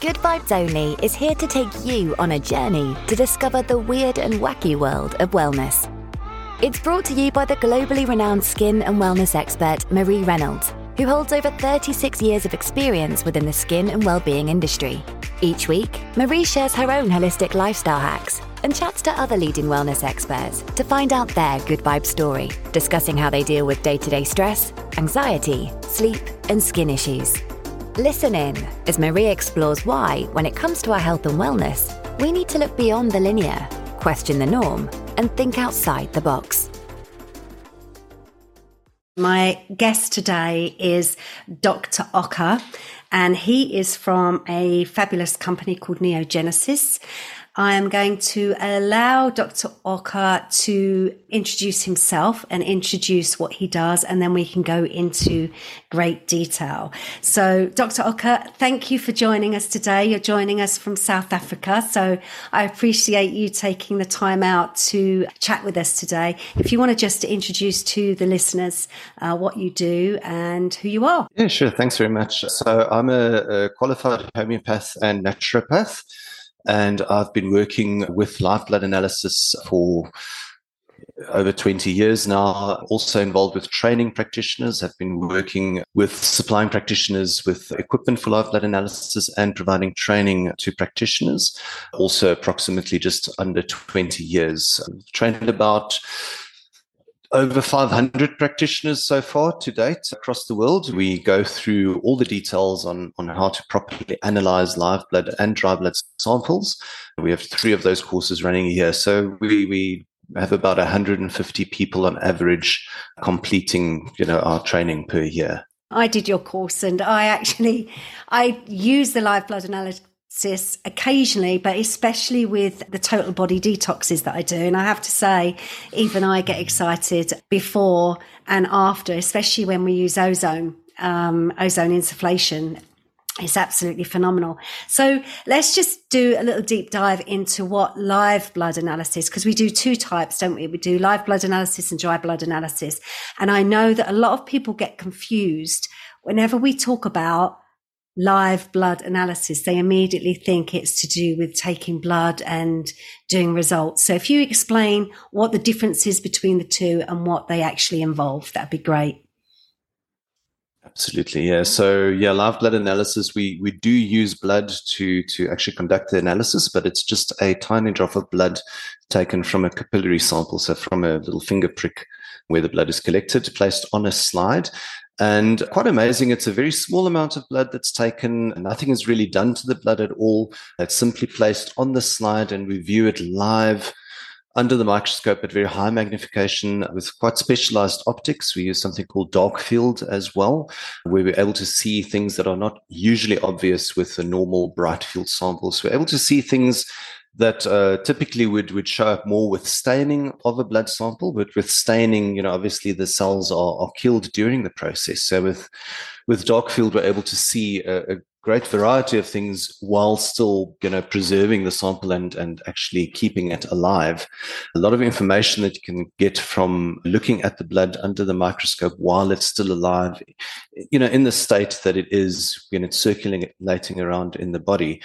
Good Vibes Only is here to take you on a journey to discover the weird and wacky world of wellness. It's brought to you by the globally renowned skin and wellness expert Marie Reynolds, who holds over 36 years of experience within the skin and well-being industry. Each week, Marie shares her own holistic lifestyle hacks and chats to other leading wellness experts to find out their good vibe story, discussing how they deal with day-to-day stress, anxiety, sleep, and skin issues. Listen in as Marie explores why, when it comes to our health and wellness, we need to look beyond the linear, question the norm, and think outside the box. My guest today is Dr. Okker, and he is from a fabulous company called Neogenesis. I am going to allow Dr. Okker to introduce himself and introduce what he does, and then we can go into great detail. So, Dr. Okker, thank you for joining us today. You're joining us from South Africa, so I appreciate you taking the time out to chat with us today. If you want to just introduce to the listeners uh, what you do and who you are. Yeah, sure. Thanks very much. So, I'm a, a qualified homeopath and naturopath. And I've been working with live blood analysis for over 20 years now, also involved with training practitioners, have been working with supplying practitioners with equipment for live blood analysis and providing training to practitioners. Also, approximately just under 20 years. Trained about over 500 practitioners so far to date across the world. We go through all the details on, on how to properly analyze live blood and dry blood samples. We have three of those courses running year. So we, we have about 150 people on average completing, you know, our training per year. I did your course and I actually I use the live blood analysis occasionally, but especially with the total body detoxes that I do. And I have to say, even I get excited before and after, especially when we use ozone, um, ozone insufflation. It's absolutely phenomenal. So let's just do a little deep dive into what live blood analysis, because we do two types, don't we? We do live blood analysis and dry blood analysis. And I know that a lot of people get confused whenever we talk about live blood analysis, they immediately think it's to do with taking blood and doing results. So if you explain what the difference is between the two and what they actually involve, that'd be great. Absolutely, yeah. So yeah, live blood analysis, we we do use blood to to actually conduct the analysis, but it's just a tiny drop of blood taken from a capillary sample, so from a little finger prick where the blood is collected, placed on a slide, and quite amazing, it's a very small amount of blood that's taken. Nothing is really done to the blood at all. It's simply placed on the slide and we view it live under the microscope at very high magnification with quite specialized optics. We use something called dark field as well, where we're able to see things that are not usually obvious with a normal bright field sample. So we're able to see things that uh, typically would, would show up more with staining of a blood sample, but with staining, you know, obviously the cells are, are killed during the process. So with with dark field, we're able to see a, a great variety of things while still, you know, preserving the sample and and actually keeping it alive. A lot of information that you can get from looking at the blood under the microscope while it's still alive, you know, in the state that it is when it's circulating around in the body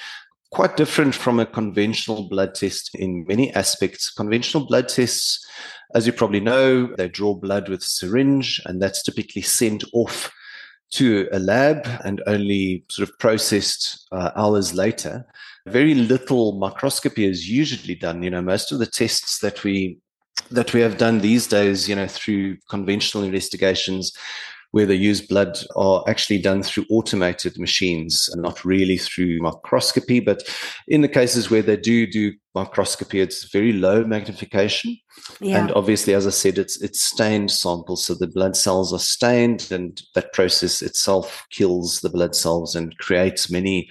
quite different from a conventional blood test in many aspects. Conventional blood tests, as you probably know, they draw blood with syringe, and that's typically sent off to a lab and only sort of processed uh, hours later. Very little microscopy is usually done. You know, most of the tests that we that we have done these days, you know, through conventional investigations, where they use blood are actually done through automated machines and not really through microscopy. But in the cases where they do do microscopy, it's very low magnification. Yeah. And obviously, as I said, it's it's stained samples. So the blood cells are stained and that process itself kills the blood cells and creates many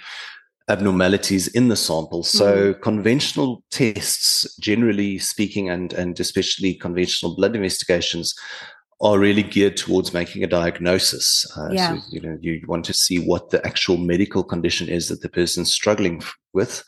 abnormalities in the sample. So mm. conventional tests, generally speaking, and and especially conventional blood investigations are really geared towards making a diagnosis. Uh, yeah. So, you know, you want to see what the actual medical condition is that the person's struggling with.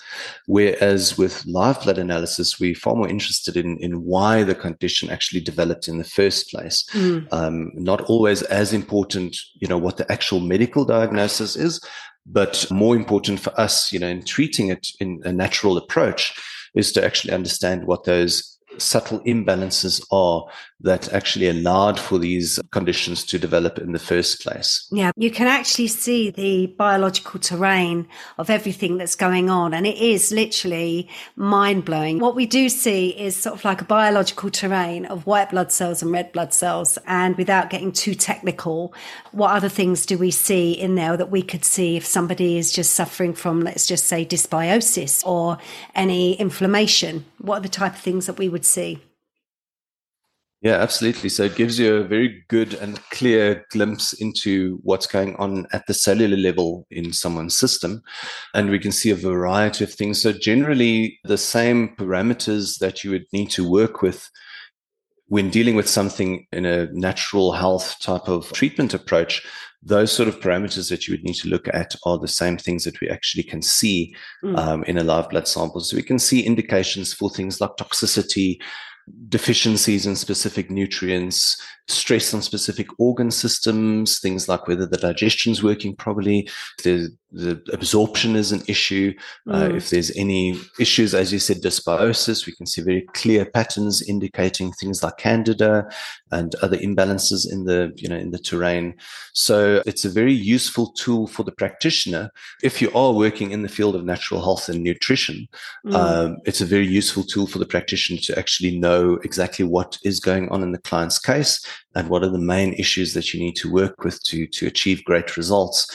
Whereas with live blood analysis, we're far more interested in, in why the condition actually developed in the first place. Mm. Um, not always as important, you know, what the actual medical diagnosis is, But more important for us, you know, in treating it in a natural approach is to actually understand what those subtle imbalances are that actually allowed for these conditions to develop in the first place. Yeah, you can actually see the biological terrain of everything that's going on, and it is literally mind blowing. What we do see is sort of like a biological terrain of white blood cells and red blood cells. And without getting too technical, what other things do we see in there that we could see if somebody is just suffering from, let's just say, dysbiosis or any inflammation? What are the type of things that we would see? Yeah, absolutely. So it gives you a very good and clear glimpse into what's going on at the cellular level in someone's system. And we can see a variety of things. So, generally, the same parameters that you would need to work with when dealing with something in a natural health type of treatment approach, those sort of parameters that you would need to look at are the same things that we actually can see mm. um, in a live blood sample. So we can see indications for things like toxicity, deficiencies in specific nutrients, stress on specific organ systems, things like whether the digestion is working properly, the, the absorption is an issue, uh, mm. uh, if there's any issues, as you said, dysbiosis, we can see very clear patterns indicating things like candida and other imbalances in the you know in the terrain. So it's a very useful tool for the practitioner if you are working in the field of natural health and nutrition. Mm. Um, it's a very useful tool for the practitioner to actually know exactly what is going on in the client's case and what are the main issues that you need to work with to to achieve great results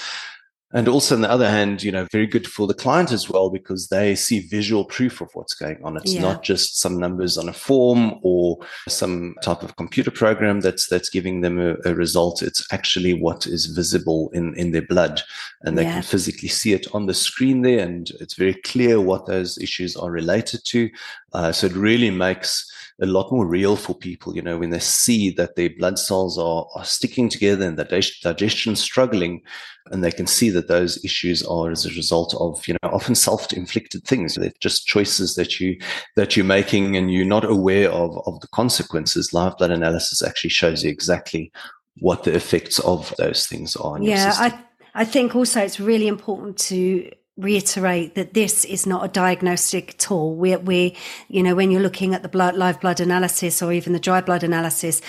and also on the other hand you know very good for the client as well because they see visual proof of what's going on it's yeah. not just some numbers on a form or some type of computer program that's that's giving them a, a result it's actually what is visible in in their blood and they yeah. can physically see it on the screen there and it's very clear what those issues are related to uh, so it really makes a lot more real for people, you know, when they see that their blood cells are, are sticking together and the digestion is struggling, and they can see that those issues are as a result of, you know, often self-inflicted things. They're just choices that you that you're making and you're not aware of of the consequences. Live blood analysis actually shows you exactly what the effects of those things are. yeah, I I think also it's really important to reiterate that this is not a diagnostic tool. We're, we, you know, when you're looking at the blood, live blood analysis or even the dry blood analysis,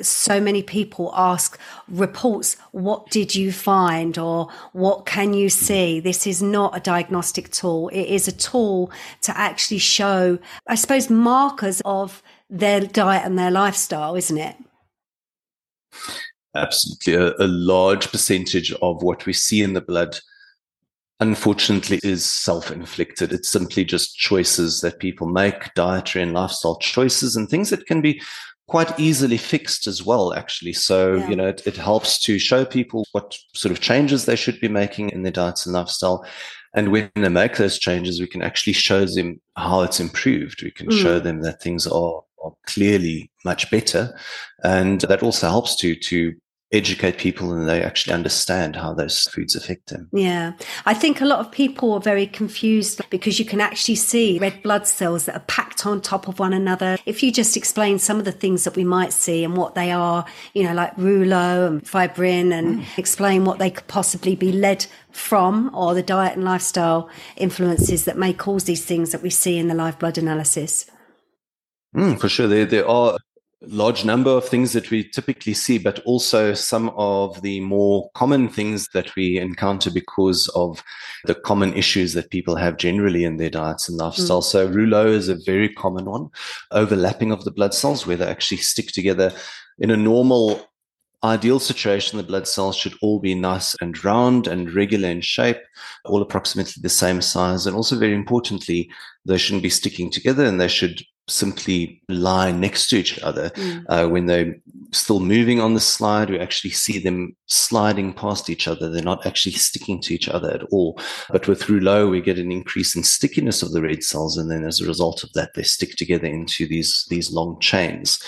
so many people ask reports, what did you find or what can you see? This is not a diagnostic tool. It is a tool to actually show, I suppose, markers of their diet and their lifestyle, isn't it? Absolutely. A, a large percentage of what we see in the blood unfortunately is self-inflicted. It's simply just choices that people make, dietary and lifestyle choices and things that can be quite easily fixed as well, actually. So, yeah. you know, it, it helps to show people what sort of changes they should be making in their diets and lifestyle. And when they make those changes, we can actually show them how it's improved. We can mm. show them that things are, are clearly much better. And that also helps to, to educate people and they actually understand how those foods affect them. Yeah. I think a lot of people are very confused because you can actually see red blood cells that are packed on top of one another. If you just explain some of the things that we might see and what they are, you know, like rouleau and fibrin and mm. explain what they could possibly be led from or the diet and lifestyle influences that may cause these things that we see in the live blood analysis. Mm, for sure. There, there are large number of things that we typically see, but also some of the more common things that we encounter because of the common issues that people have generally in their diets and lifestyle. Mm. So rouleau is a very common one, overlapping of the blood cells where they actually stick together in a normal ideal situation, the blood cells should all be nice and round and regular in shape, all approximately the same size. And also, very importantly, they shouldn't be sticking together and they should simply lie next to each other. Mm. Uh, when they're still moving on the slide, we actually see them sliding past each other. They're not actually sticking to each other at all. But with rouleau, we get an increase in stickiness of the red cells. And then as a result of that, they stick together into these, these long chains.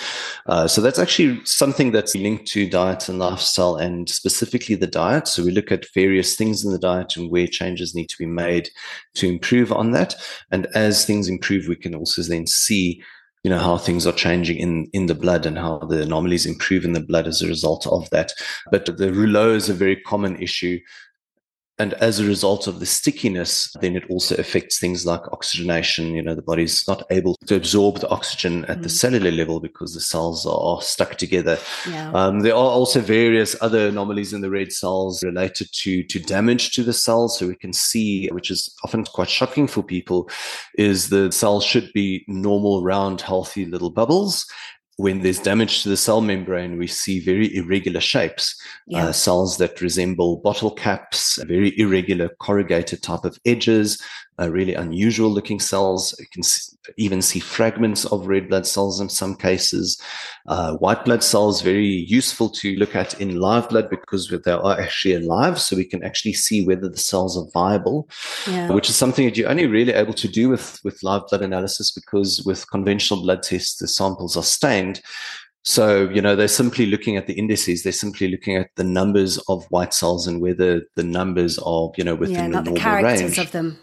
Uh, so that's actually something that's linked to diet and lifestyle and specifically the diet. So we look at various things in the diet and where changes need to be made to improve on that. And as things improve, we can also then see you know how things are changing in in the blood and how the anomalies improve in the blood as a result of that. But the rouleau is a very common issue and as a result of the stickiness, then it also affects things like oxygenation. You know, the body's not able to absorb the oxygen at mm. the cellular level because the cells are stuck together. Yeah. Um, there are also various other anomalies in the red cells related to, to damage to the cells. So we can see, which is often quite shocking for people, is the cells should be normal, round, healthy little bubbles when there's damage to the cell membrane, we see very irregular shapes, yeah. uh, cells that resemble bottle caps, very irregular corrugated type of edges, uh, really unusual looking cells. You can see, even see fragments of red blood cells in some cases. Uh, white blood cells, very useful to look at in live blood because they are actually alive. So we can actually see whether the cells are viable, yeah. which is something that you're only really able to do with, with live blood analysis because with conventional blood tests, the samples are stained. So, you know, they're simply looking at the indices. They're simply looking at the numbers of white cells and whether the numbers are, you know, within yeah, the normal the characters range. of them.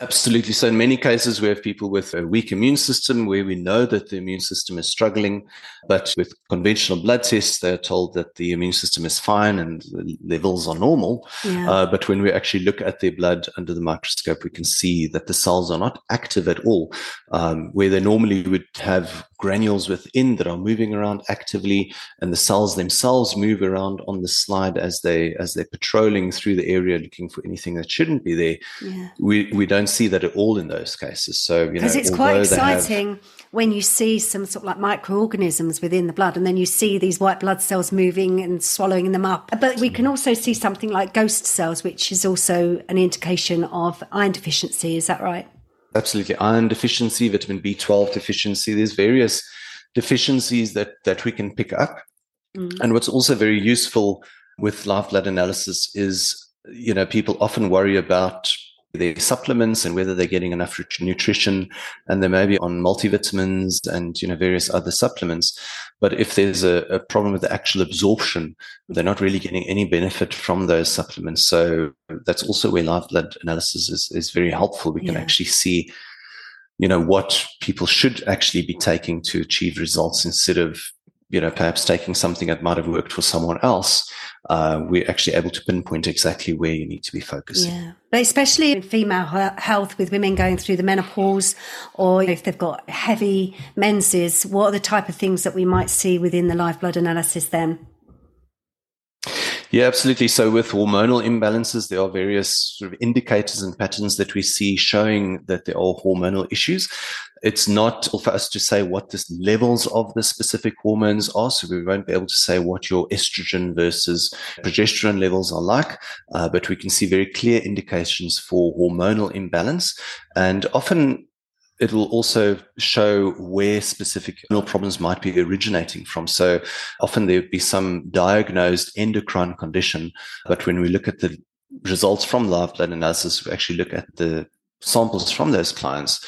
Absolutely. So, in many cases, we have people with a weak immune system where we know that the immune system is struggling. But with conventional blood tests, they're told that the immune system is fine and the levels are normal. Yeah. Uh, but when we actually look at their blood under the microscope, we can see that the cells are not active at all, um, where they normally would have granules within that are moving around actively and the cells themselves move around on the slide as they as they're patrolling through the area looking for anything that shouldn't be there yeah. we we don't see that at all in those cases so you know because it's quite exciting have, when you see some sort of like microorganisms within the blood and then you see these white blood cells moving and swallowing them up but we can also see something like ghost cells which is also an indication of iron deficiency is that right Absolutely. Iron deficiency, vitamin B12 deficiency. There's various deficiencies that, that we can pick up. Mm. And what's also very useful with live blood analysis is, you know, people often worry about their supplements and whether they're getting enough nutrition and they may be on multivitamins and you know various other supplements. But if there's a, a, problem with the actual absorption they're not really getting any benefit from those supplements. So that's also where live blood analysis is, is very helpful. We can yeah. actually see you know what people should actually be taking to achieve results instead of you know perhaps taking something that might have worked for someone else uh, we're actually able to pinpoint exactly where you need to be focusing. Yeah, but especially in female health with women going through the menopause, or if they've got heavy menses, what are the type of things that we might see within the live blood analysis then? Yeah, absolutely. So with hormonal imbalances, there are various sort of indicators and patterns that we see showing that there are hormonal issues. It's not for us to say what the levels of the specific hormones are. So we won't be able to say what your estrogen versus progesterone levels are like, uh, but we can see very clear indications for hormonal imbalance. And often it will also show where specific problems might be originating from. So often there would be some diagnosed endocrine condition, but when we look at the results from live blood analysis, we actually look at the samples from those clients,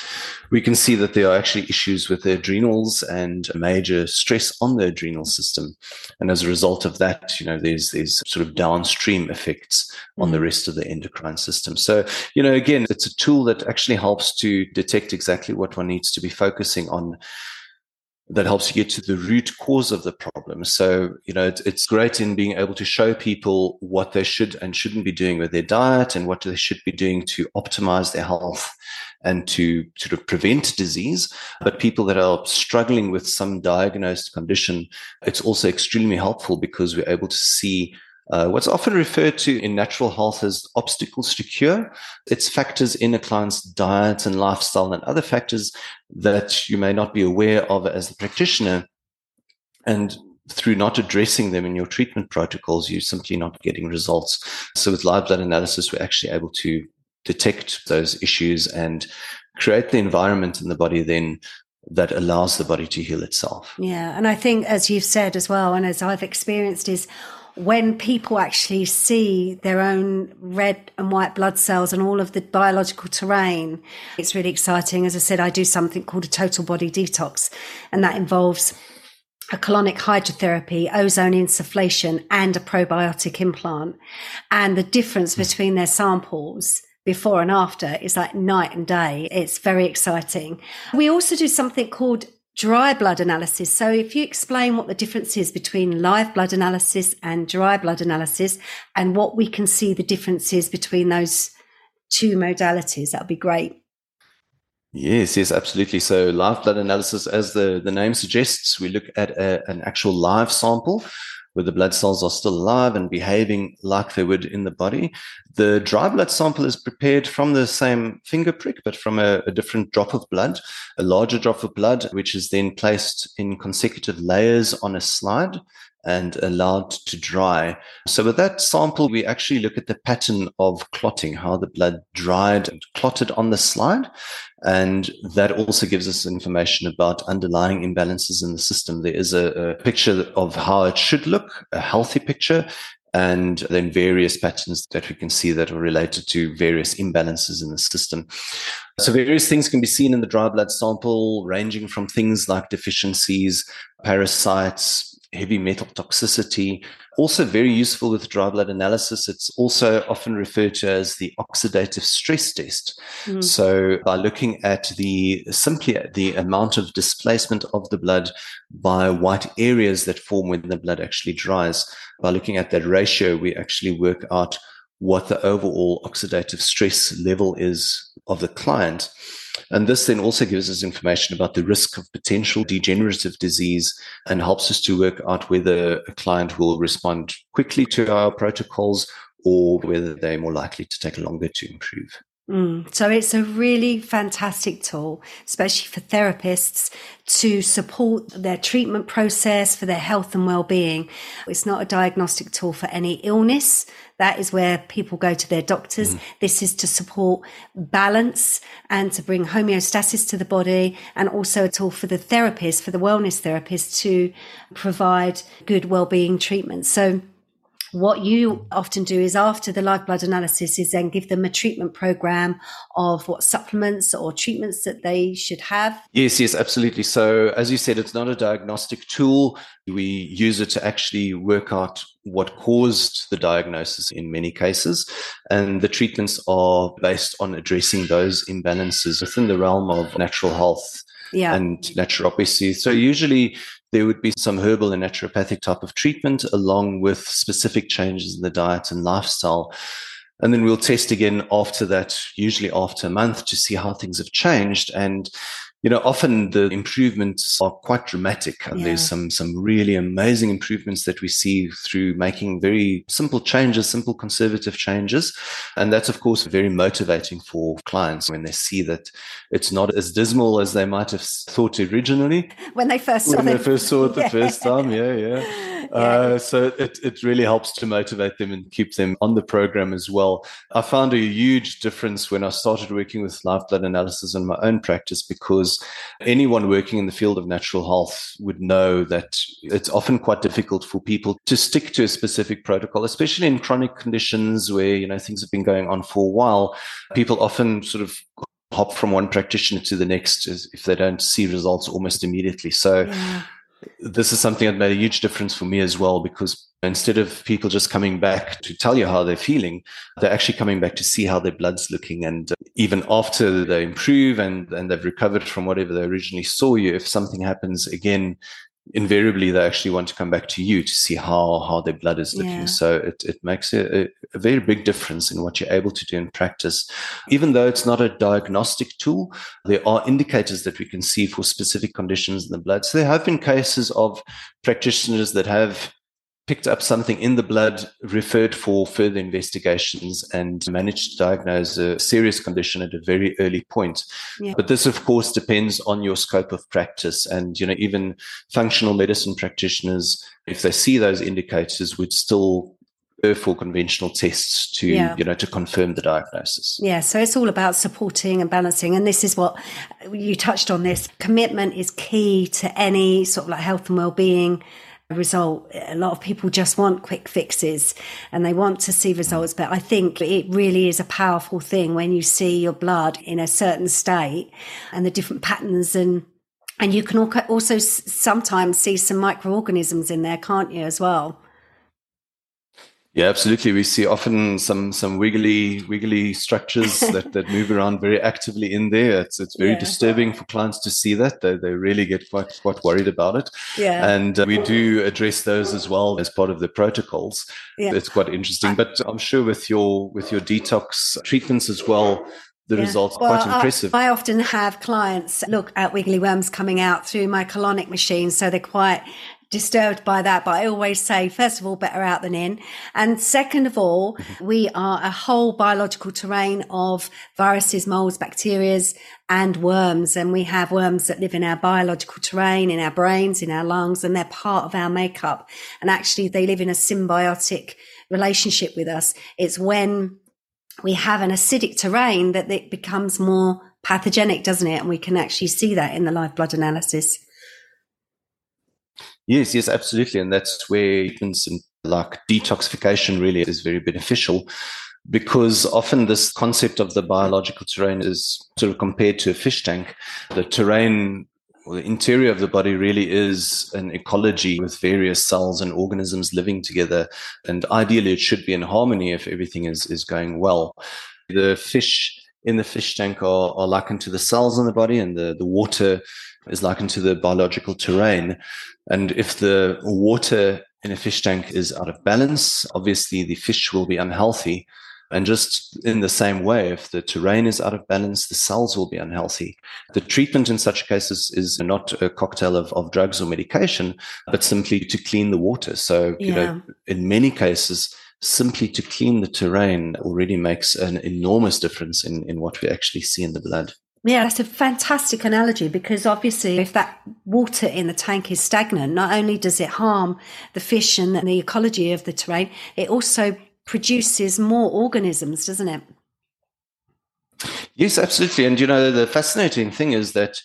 we can see that there are actually issues with the adrenals and a major stress on the adrenal system. And as a result of that, you know, there's there's sort of downstream effects on the mm. rest of the endocrine system. So, you know, again, it's a tool that actually helps to detect exactly what one needs to be focusing on that helps you get to the root cause of the problem. So, you know, it's, it's, great in being able to show people what they should and shouldn't be doing with their diet and what they should be doing to optimize their health and to sort of prevent disease. But people that are struggling with some diagnosed condition, it's also extremely helpful because we're able to see uh, what's often referred to in natural health as obstacles to cure. It's factors in a client's diet and lifestyle and other factors that you may not be aware of as a practitioner. And through not addressing them in your treatment protocols, you're simply not getting results. So with live blood analysis, we're actually able to detect those issues and create the environment in the body then that allows the body to heal itself. Yeah. And I think, as you've said as well, and as I've experienced, is when people actually see their own red and white blood cells and all of the biological terrain, it's really exciting. As I said, I do something called a total body detox, and that involves a colonic hydrotherapy, ozone insufflation, and a probiotic implant. And the difference hmm. between their samples before and after is like night and day. It's very exciting. We also do something called dry blood analysis. So if you explain what the difference is between live blood analysis and dry blood analysis and what we can see the differences between those two modalities, that would be great. Yes, yes, absolutely. So live blood analysis, as the, the name suggests, we look at a, an actual live sample where the blood cells are still alive and behaving like they would in the body. The dry blood sample is prepared from the same finger prick, but from a, a, different drop of blood, a larger drop of blood, which is then placed in consecutive layers on a slide and allowed to dry. So with that sample, we actually look at the pattern of clotting, how the blood dried and clotted on the slide. And that also gives us information about underlying imbalances in the system. There is a, a picture of how it should look, a healthy picture, and then various patterns that we can see that are related to various imbalances in the system. So various things can be seen in the dry blood sample, ranging from things like deficiencies, parasites, heavy metal toxicity. Also, very useful with dry blood analysis. It's also often referred to as the oxidative stress test. Mm. So, by looking at the simply the amount of displacement of the blood by white areas that form when the blood actually dries, by looking at that ratio, we actually work out what the overall oxidative stress level is of the client. And this then also gives us information about the risk of potential degenerative disease and helps us to work out whether a client will respond quickly to our protocols or whether they're more likely to take longer to improve. Mm. So it's a really fantastic tool, especially for therapists to support their treatment process for their health and well-being. It's not a diagnostic tool for any illness. That is where people go to their doctors. Mm. This is to support balance and to bring homeostasis to the body and also a tool for the therapist, for the wellness therapist to provide good well-being treatment. So what you often do is after the live blood analysis is then give them a treatment program of what supplements or treatments that they should have. Yes, yes, absolutely. So as you said, it's not a diagnostic tool. We use it to actually work out what caused the diagnosis in many cases. And the treatments are based on addressing those imbalances within the realm of natural health yeah. and naturopathy. So usually there would be some herbal and naturopathic type of treatment along with specific changes in the diet and lifestyle. And then we'll test again after that, usually after a month to see how things have changed. And you know, often the improvements are quite dramatic. And yeah. there's some some really amazing improvements that we see through making very simple changes, simple conservative changes. And that's of course very motivating for clients when they see that it's not as dismal as they might have thought originally. When they first saw when they first saw it the yeah. first time. Yeah, yeah. Uh, so it, it really helps to motivate them and keep them on the program as well. I found a huge difference when I started working with live blood analysis in my own practice because anyone working in the field of natural health would know that it's often quite difficult for people to stick to a specific protocol, especially in chronic conditions where, you know, things have been going on for a while. People often sort of hop from one practitioner to the next if they don't see results almost immediately. So yeah this is something that made a huge difference for me as well because instead of people just coming back to tell you how they're feeling they're actually coming back to see how their blood's looking. And uh, even after they improve and and they've recovered from whatever they originally saw you if something happens again invariably they actually want to come back to you to see how how their blood is looking. Yeah. So it, it makes a, a, very big difference in what you're able to do in practice. Even though it's not a diagnostic tool, there are indicators that we can see for specific conditions in the blood. So there have been cases of practitioners that have picked up something in the blood, referred for further investigations, and managed to diagnose a serious condition at a very early point. Yeah. But this, of course, depends on your scope of practice. And, you know, even functional medicine practitioners, if they see those indicators, would still for conventional tests to yeah. you know to confirm the diagnosis yeah so it's all about supporting and balancing and this is what you touched on this commitment is key to any sort of like health and well-being result. A lot of people just want quick fixes and they want to see results. But I think it really is a powerful thing when you see your blood in a certain state and the different patterns and and you can also sometimes see some microorganisms in there, can't you, as well? Yeah, absolutely. We see often some some wiggly wiggly structures that, that move around very actively in there. It's it's very yeah. disturbing for clients to see that. They they really get quite quite worried about it. Yeah. And uh, we do address those as well as part of the protocols. Yeah. It's quite interesting. But I'm sure with your with your detox treatments as well, the yeah. results well, quite impressive. I, I, often have clients look at wiggly worms coming out through my colonic machine, so they're quite disturbed by that, but I always say, first of all, better out than in. And second of all, mm-hmm. we are a whole biological terrain of viruses, molds, bacterias, and worms. And we have worms that live in our biological terrain, in our brains, in our lungs, and they're part of our makeup. And actually, they live in a symbiotic relationship with us. It's when we have an acidic terrain that it becomes more pathogenic, doesn't it? And we can actually see that in the live blood analysis. Yes, yes, absolutely. And that's where like detoxification really is very beneficial because often this concept of the biological terrain is sort of compared to a fish tank. The terrain or the interior of the body really is an ecology with various cells and organisms living together. And ideally, it should be in harmony if everything is, is going well. The fish in the fish tank are, are likened to the cells in the body, and the, the water is likened to the biological terrain. And if the water in a fish tank is out of balance, obviously the fish will be unhealthy. And just in the same way, if the terrain is out of balance, the cells will be unhealthy. The treatment in such cases is not a cocktail of, of drugs or medication, but simply to clean the water. So, yeah. you know, in many cases, simply to clean the terrain already makes an enormous difference in, in what we actually see in the blood. Yeah, that's a fantastic analogy because obviously, if that water in the tank is stagnant, not only does it harm the fish and the ecology of the terrain, it also produces more organisms, doesn't it? Yes, absolutely. And you know, the fascinating thing is that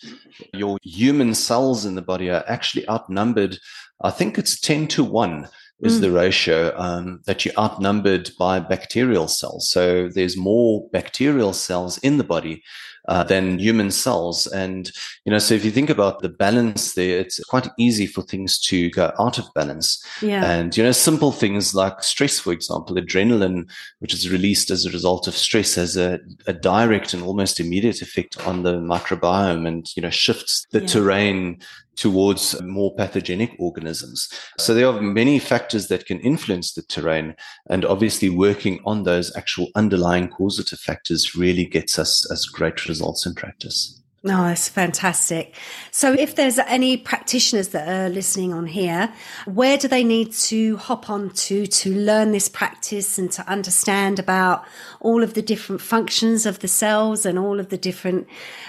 your human cells in the body are actually outnumbered. I think it's 10 to 1 is mm. the ratio um, that you're outnumbered by bacterial cells. So there's more bacterial cells in the body uh, than human cells. And, you know, so if you think about the balance there, it's quite easy for things to go out of balance. Yeah. And, you know, simple things like stress, for example, adrenaline, which is released as a result of stress, has a, a direct and almost immediate effect on the microbiome and, you know, shifts the yeah. terrain towards more pathogenic organisms. So there are many factors that can influence the terrain. And obviously, working on those actual underlying causative factors really gets us as great results in practice. No, oh, that's fantastic. So, if there's any practitioners that are listening on here, where do they need to hop on to to learn this practice and to understand about all of the different functions of the cells and all of the different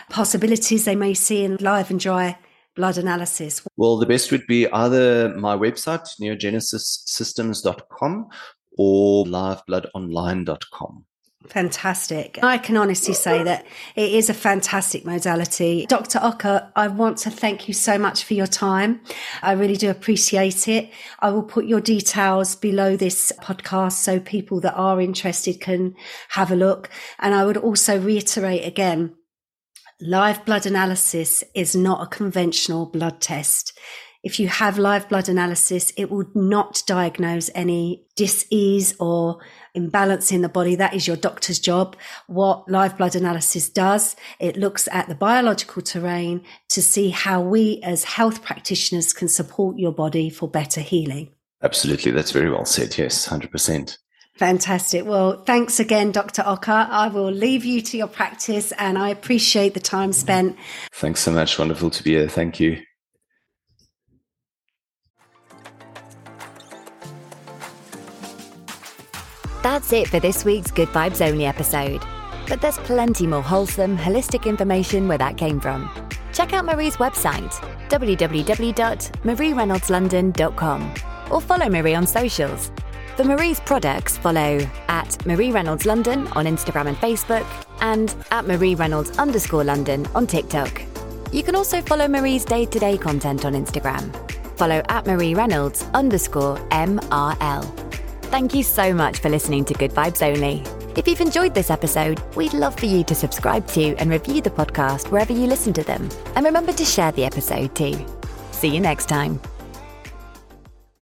possibilities they may see in live and dry blood analysis? Well, the best would be either my website, neogenesissystems.com, or livebloodonline.com. Fantastic. I can honestly say that it is a fantastic modality. Dr. Okker, I want to thank you so much for your time. I really do appreciate it. I will put your details below this podcast so people that are interested can have a look. And I would also reiterate again, live blood analysis is not a conventional blood test. If you have live blood analysis, it will not diagnose any disease or imbalance in the body. That is your doctor's job. What live blood analysis does, it looks at the biological terrain to see how we as health practitioners can support your body for better healing. Absolutely. That's very well said. Yes, 100%. Fantastic. Well, thanks again, Dr. Okker. I will leave you to your practice and I appreciate the time spent. Thanks so much. Wonderful to be here. Thank you. That's it for this week's Good Vibes Only episode. But there's plenty more wholesome, holistic information where that came from. Check out Marie's website, www.mariereynolds.london.com, or follow Marie on socials for Marie's products, follow at Marie Reynolds London on Instagram and Facebook and at Marie Reynolds underscore London on TikTok. You can also follow Marie's day to day content on Instagram. Follow at Marie Reynolds underscore MRL. Thank you so much for listening to Good Vibes Only. If you've enjoyed this episode, we'd love for you to subscribe to and review the podcast wherever you listen to them. And remember to share the episode too. See you next time.